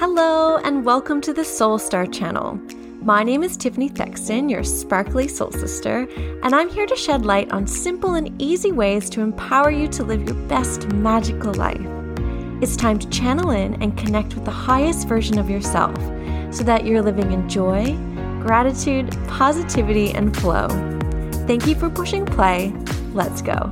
Hello, and welcome to the Soul Star channel. My name is Tiffany Thexton, your sparkly soul sister, and I'm here to shed light on simple and easy ways to empower you to live your best magical life. It's time to channel in and connect with the highest version of yourself so that you're living in joy, gratitude, positivity, and flow. Thank you for pushing play. Let's go.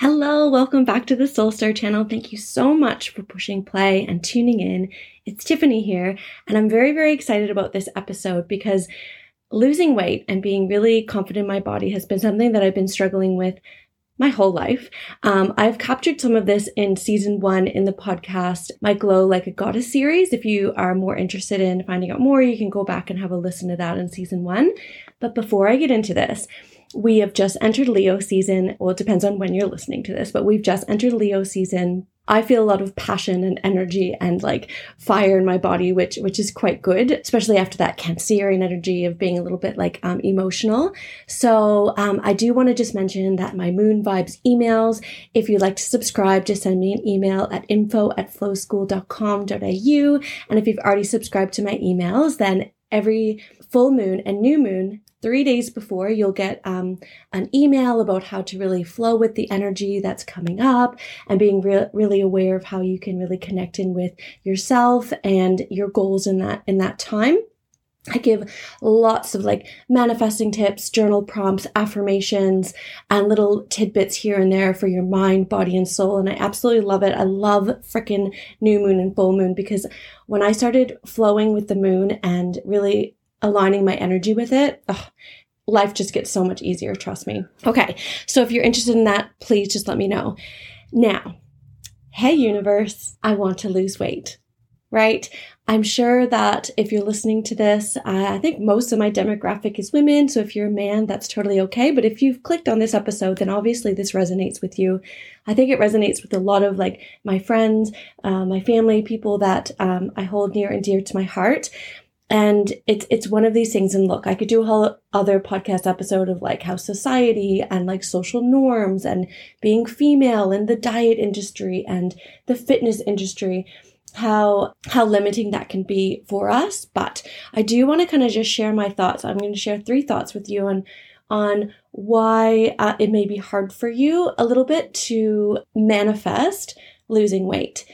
Hello, welcome back to the Soul Star channel. Thank you so much for pushing play and tuning in. It's Tiffany here, and I'm very, very excited about this episode because losing weight and being really confident in my body has been something that I've been struggling with my whole life. Um, I've captured some of this in season one in the podcast, My Glow Like a Goddess series. If you are more interested in finding out more, you can go back and have a listen to that in season one. But before I get into this, we have just entered Leo season. Well, it depends on when you're listening to this, but we've just entered Leo season. I feel a lot of passion and energy and like fire in my body, which which is quite good, especially after that Cancerian energy of being a little bit like um, emotional. So um, I do want to just mention that my Moon Vibes emails. If you'd like to subscribe, just send me an email at info at flowschool.com.au. And if you've already subscribed to my emails, then every full moon and new moon three days before, you'll get um, an email about how to really flow with the energy that's coming up and being re- really aware of how you can really connect in with yourself and your goals in that in that time. I give lots of like manifesting tips, journal prompts, affirmations, and little tidbits here and there for your mind, body, and soul. And I absolutely love it. I love freaking new moon and full moon because when I started flowing with the moon and really aligning my energy with it, ugh, life just gets so much easier, trust me. Okay, so if you're interested in that, please just let me know. Now, hey universe, I want to lose weight, right? I'm sure that if you're listening to this, I think most of my demographic is women. So if you're a man, that's totally okay. But if you've clicked on this episode, then obviously this resonates with you. I think it resonates with a lot of like my friends, uh, my family, people that um, I hold near and dear to my heart. And it's it's one of these things. And look, I could do a whole other podcast episode of like how society and like social norms and being female in the diet industry and the fitness industry, how how limiting that can be for us. But I do want to kind of just share my thoughts. I'm going to share three thoughts with you on on why uh, it may be hard for you a little bit to manifest losing weight.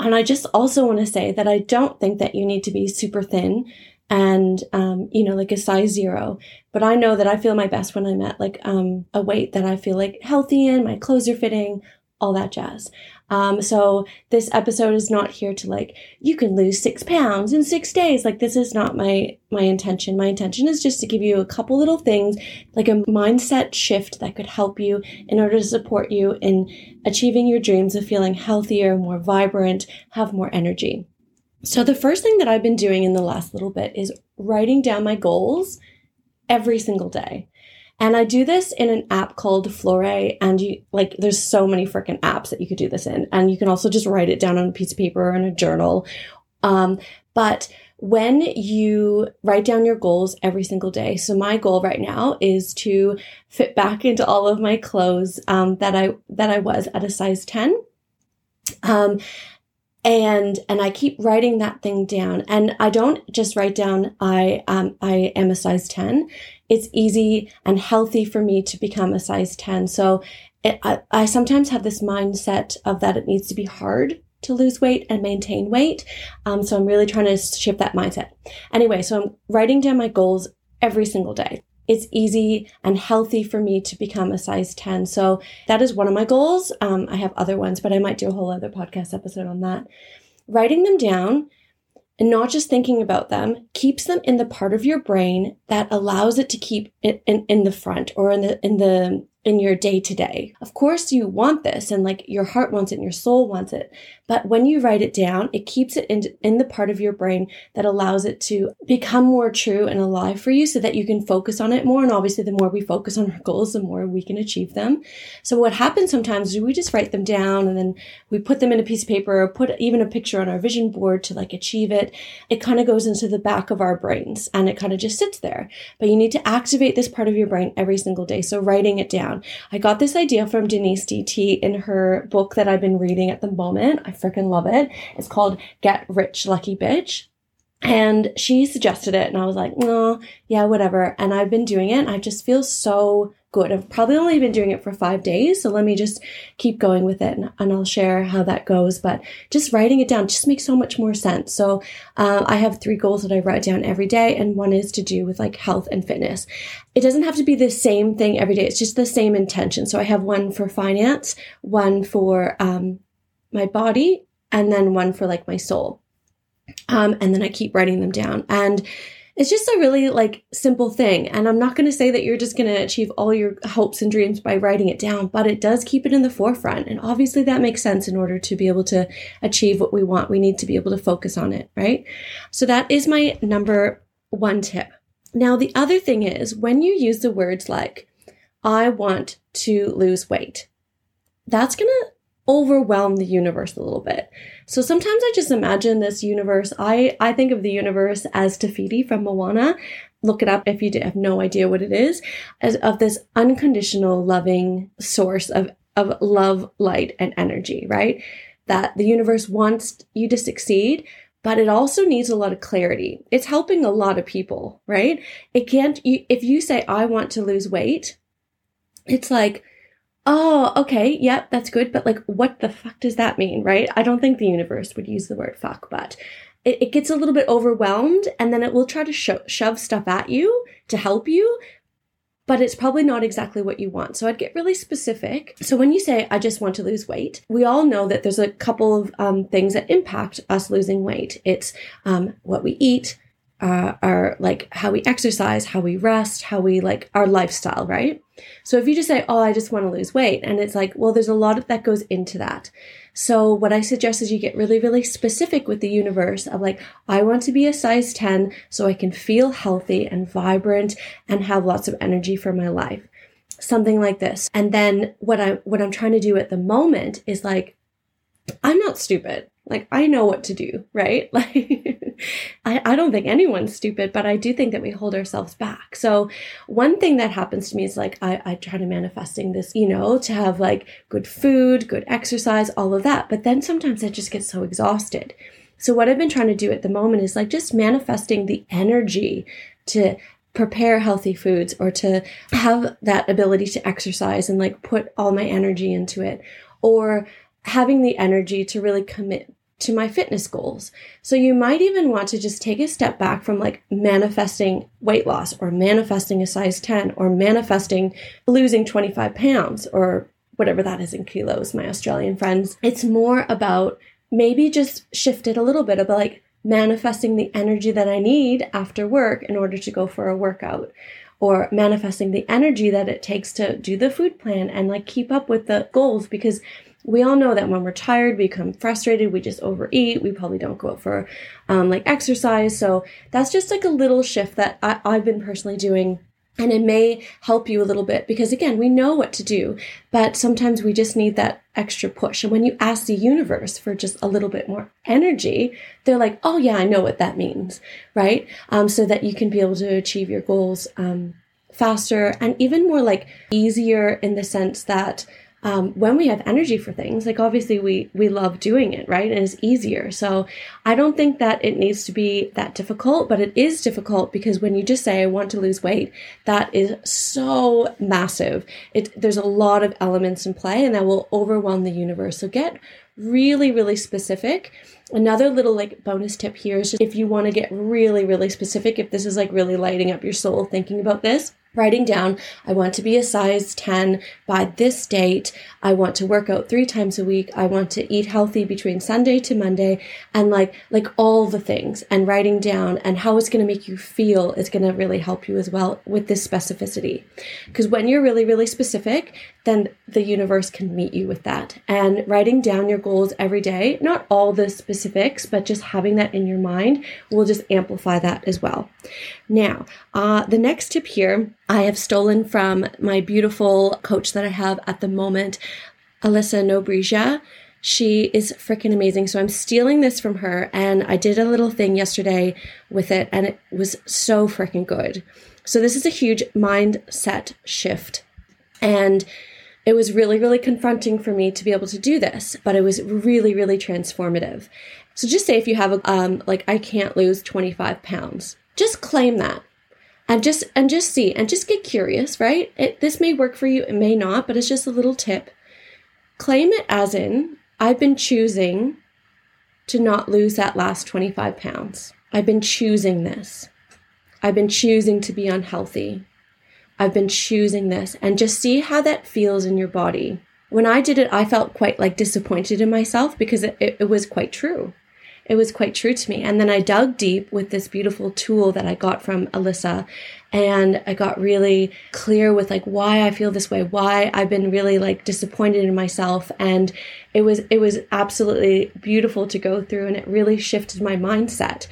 And I just also want to say that I don't think that you need to be super thin and, um, you know, like a size zero. But I know that I feel my best when I'm at like um, a weight that I feel like healthy in, my clothes are fitting, all that jazz. Um, so this episode is not here to like, you can lose six pounds in six days. Like this is not my, my intention. My intention is just to give you a couple little things, like a mindset shift that could help you in order to support you in achieving your dreams of feeling healthier, more vibrant, have more energy. So the first thing that I've been doing in the last little bit is writing down my goals every single day. And I do this in an app called Floret. And you like, there's so many freaking apps that you could do this in. And you can also just write it down on a piece of paper or in a journal. Um, but when you write down your goals every single day, so my goal right now is to fit back into all of my clothes um, that I that I was at a size ten. Um, and and I keep writing that thing down. And I don't just write down I um I am a size 10. It's easy and healthy for me to become a size 10. So it, I, I sometimes have this mindset of that it needs to be hard to lose weight and maintain weight. Um, so I'm really trying to shift that mindset. Anyway, so I'm writing down my goals every single day it's easy and healthy for me to become a size 10. So that is one of my goals. Um, I have other ones, but I might do a whole other podcast episode on that. Writing them down and not just thinking about them keeps them in the part of your brain that allows it to keep it in, in the front or in the in the in your day to day. Of course, you want this and like your heart wants it and your soul wants it. But when you write it down, it keeps it in, in the part of your brain that allows it to become more true and alive for you so that you can focus on it more. And obviously, the more we focus on our goals, the more we can achieve them. So what happens sometimes is we just write them down and then we put them in a piece of paper or put even a picture on our vision board to like achieve it. It kind of goes into the back of our brains and it kind of just sits there. But you need to activate this part of your brain every single day. So writing it down down. I got this idea from Denise DT in her book that I've been reading at the moment. I freaking love it. It's called Get Rich Lucky Bitch. And she suggested it, and I was like, no, yeah, whatever. And I've been doing it. I just feel so good. I've probably only been doing it for five days, so let me just keep going with it, and, and I'll share how that goes. But just writing it down just makes so much more sense. So uh, I have three goals that I write down every day, and one is to do with like health and fitness. It doesn't have to be the same thing every day; it's just the same intention. So I have one for finance, one for um, my body, and then one for like my soul. Um, and then I keep writing them down. And it's just a really like simple thing. And I'm not going to say that you're just going to achieve all your hopes and dreams by writing it down, but it does keep it in the forefront. And obviously that makes sense in order to be able to achieve what we want. We need to be able to focus on it, right? So that is my number one tip. Now, the other thing is when you use the words like, I want to lose weight, that's going to overwhelm the universe a little bit. So sometimes I just imagine this universe. I, I think of the universe as Te Fiti from Moana. Look it up if you have no idea what it is, as of this unconditional loving source of, of love, light, and energy, right? That the universe wants you to succeed, but it also needs a lot of clarity. It's helping a lot of people, right? It can't, if you say, I want to lose weight, it's like, oh, okay, yep, that's good. But like, what the fuck does that mean, right? I don't think the universe would use the word fuck, but it, it gets a little bit overwhelmed and then it will try to sho- shove stuff at you to help you. But it's probably not exactly what you want. So I'd get really specific. So when you say, I just want to lose weight, we all know that there's a couple of um, things that impact us losing weight. It's um, what we eat, uh, our like how we exercise, how we rest, how we like our lifestyle, right? So if you just say, "Oh, I just want to lose weight," and it's like, well, there's a lot of that goes into that. So what I suggest is you get really, really specific with the universe of like, I want to be a size 10 so I can feel healthy and vibrant and have lots of energy for my life. Something like this. And then what I what I'm trying to do at the moment is like, I'm not stupid. Like I know what to do, right? Like I, I don't think anyone's stupid, but I do think that we hold ourselves back. So one thing that happens to me is like I, I try to manifesting this, you know, to have like good food, good exercise, all of that. But then sometimes I just get so exhausted. So what I've been trying to do at the moment is like just manifesting the energy to prepare healthy foods or to have that ability to exercise and like put all my energy into it or having the energy to really commit to my fitness goals. So you might even want to just take a step back from like manifesting weight loss or manifesting a size 10 or manifesting losing 25 pounds or whatever that is in kilos, my Australian friends. It's more about maybe just shift it a little bit about like manifesting the energy that I need after work in order to go for a workout or manifesting the energy that it takes to do the food plan and like keep up with the goals because we all know that when we're tired, we become frustrated, we just overeat, we probably don't go out for um, like exercise. So that's just like a little shift that I, I've been personally doing and it may help you a little bit because again we know what to do but sometimes we just need that extra push and when you ask the universe for just a little bit more energy they're like oh yeah i know what that means right um, so that you can be able to achieve your goals um, faster and even more like easier in the sense that um, when we have energy for things, like obviously we we love doing it, right? And it's easier. So I don't think that it needs to be that difficult, but it is difficult because when you just say I want to lose weight, that is so massive. It there's a lot of elements in play, and that will overwhelm the universe. So get really really specific. Another little like bonus tip here is just if you want to get really really specific, if this is like really lighting up your soul thinking about this writing down, I want to be a size 10 by this date. I want to work out three times a week. I want to eat healthy between Sunday to Monday and like, like all the things and writing down and how it's going to make you feel is going to really help you as well with this specificity. Because when you're really, really specific, then the universe can meet you with that. And writing down your goals every day, not all the specifics, but just having that in your mind will just amplify that as well. Now, uh, the next tip here I have stolen from my beautiful coach that I have at the moment, Alyssa Nobrija. She is freaking amazing. So I'm stealing this from her, and I did a little thing yesterday with it, and it was so freaking good. So this is a huge mindset shift And it was really, really confronting for me to be able to do this, but it was really, really transformative. So just say if you have a, um, like, I can't lose 25 pounds, just claim that and just, and just see and just get curious, right? It, this may work for you. It may not, but it's just a little tip. Claim it as in, I've been choosing to not lose that last 25 pounds. I've been choosing this. I've been choosing to be unhealthy. I've been choosing this and just see how that feels in your body. When I did it, I felt quite like disappointed in myself because it, it, it was quite true it was quite true to me. And then I dug deep with this beautiful tool that I got from Alyssa and I got really clear with like why I feel this way, why I've been really like disappointed in myself. And it was it was absolutely beautiful to go through and it really shifted my mindset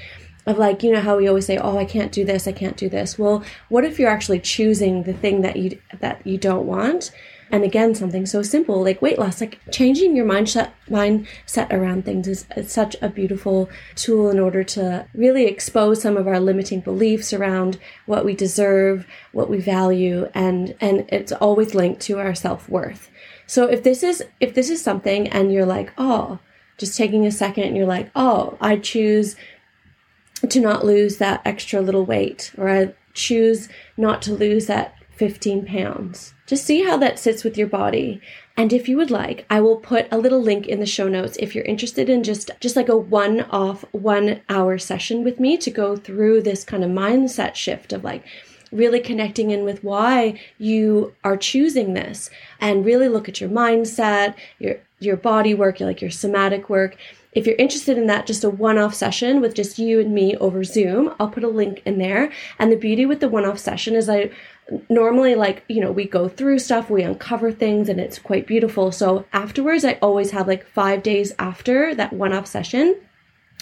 of like you know how we always say oh i can't do this i can't do this. Well what if you're actually choosing the thing that you that you don't want and again, something so simple like weight loss, like changing your mindset mindset around things is, is such a beautiful tool in order to really expose some of our limiting beliefs around what we deserve, what we value, and and it's always linked to our self-worth. So if this is if this is something and you're like, oh, just taking a second and you're like, oh, I choose to not lose that extra little weight, or I choose not to lose that 15 pounds. Just see how that sits with your body. And if you would like, I will put a little link in the show notes if you're interested in just just like a one-off 1 hour session with me to go through this kind of mindset shift of like really connecting in with why you are choosing this and really look at your mindset, your your body work, like your somatic work. If you're interested in that, just a one off session with just you and me over Zoom, I'll put a link in there. And the beauty with the one off session is I normally like you know we go through stuff we uncover things and it's quite beautiful so afterwards i always have like five days after that one-off session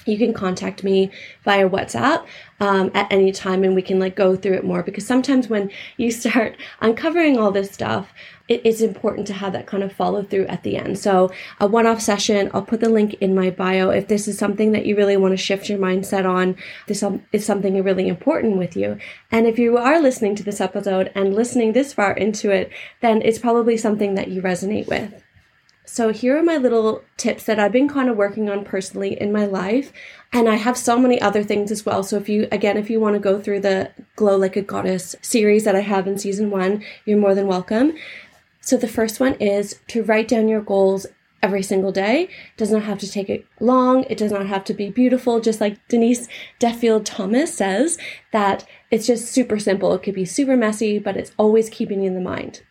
you can contact me via WhatsApp um, at any time and we can like go through it more because sometimes when you start uncovering all this stuff, it, it's important to have that kind of follow through at the end. So a one-off session, I'll put the link in my bio. If this is something that you really want to shift your mindset on, this is something really important with you. And if you are listening to this episode and listening this far into it, then it's probably something that you resonate with. So here are my little tips that I've been kind of working on personally in my life. And I have so many other things as well. So if you, again, if you want to go through the Glow Like a Goddess series that I have in season one, you're more than welcome. So the first one is to write down your goals every single day. It does not have to take it long. It does not have to be beautiful. Just like Denise Duffield Thomas says that it's just super simple. It could be super messy, but it's always keeping in the mind.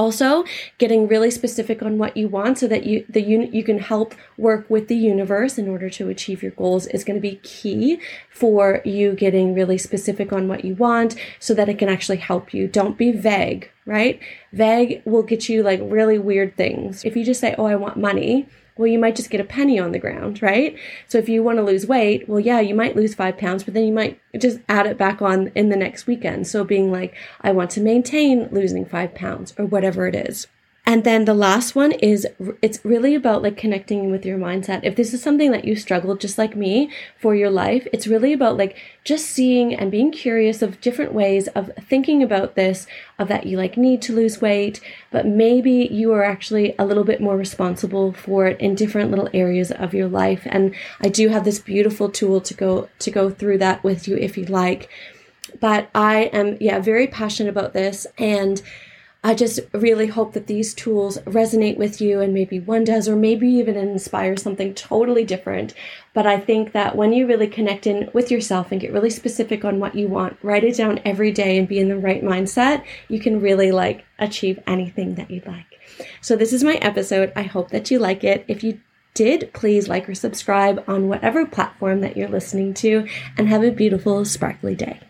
Also, getting really specific on what you want so that you the unit you can help work with the universe in order to achieve your goals is going to be key for you getting really specific on what you want so that it can actually help you. Don't be vague, right? Vague will get you like really weird things. If you just say, "Oh, I want money," well, you might just get a penny on the ground, right? So if you want to lose weight, well, yeah, you might lose five pounds, but then you might just add it back on in the next weekend. So being like, I want to maintain losing five pounds or whatever it is. And then the last one is it's really about like connecting with your mindset. If this is something that you struggle just like me for your life, it's really about like just seeing and being curious of different ways of thinking about this, of that you like need to lose weight, but maybe you are actually a little bit more responsible for it in different little areas of your life. And I do have this beautiful tool to go to go through that with you if you like. But I am yeah, very passionate about this and I just really hope that these tools resonate with you and maybe one does, or maybe even inspire something totally different. But I think that when you really connect in with yourself and get really specific on what you want, write it down every day and be in the right mindset, you can really like achieve anything that you'd like. So this is my episode. I hope that you like it. If you did, please like or subscribe on whatever platform that you're listening to and have a beautiful, sparkly day.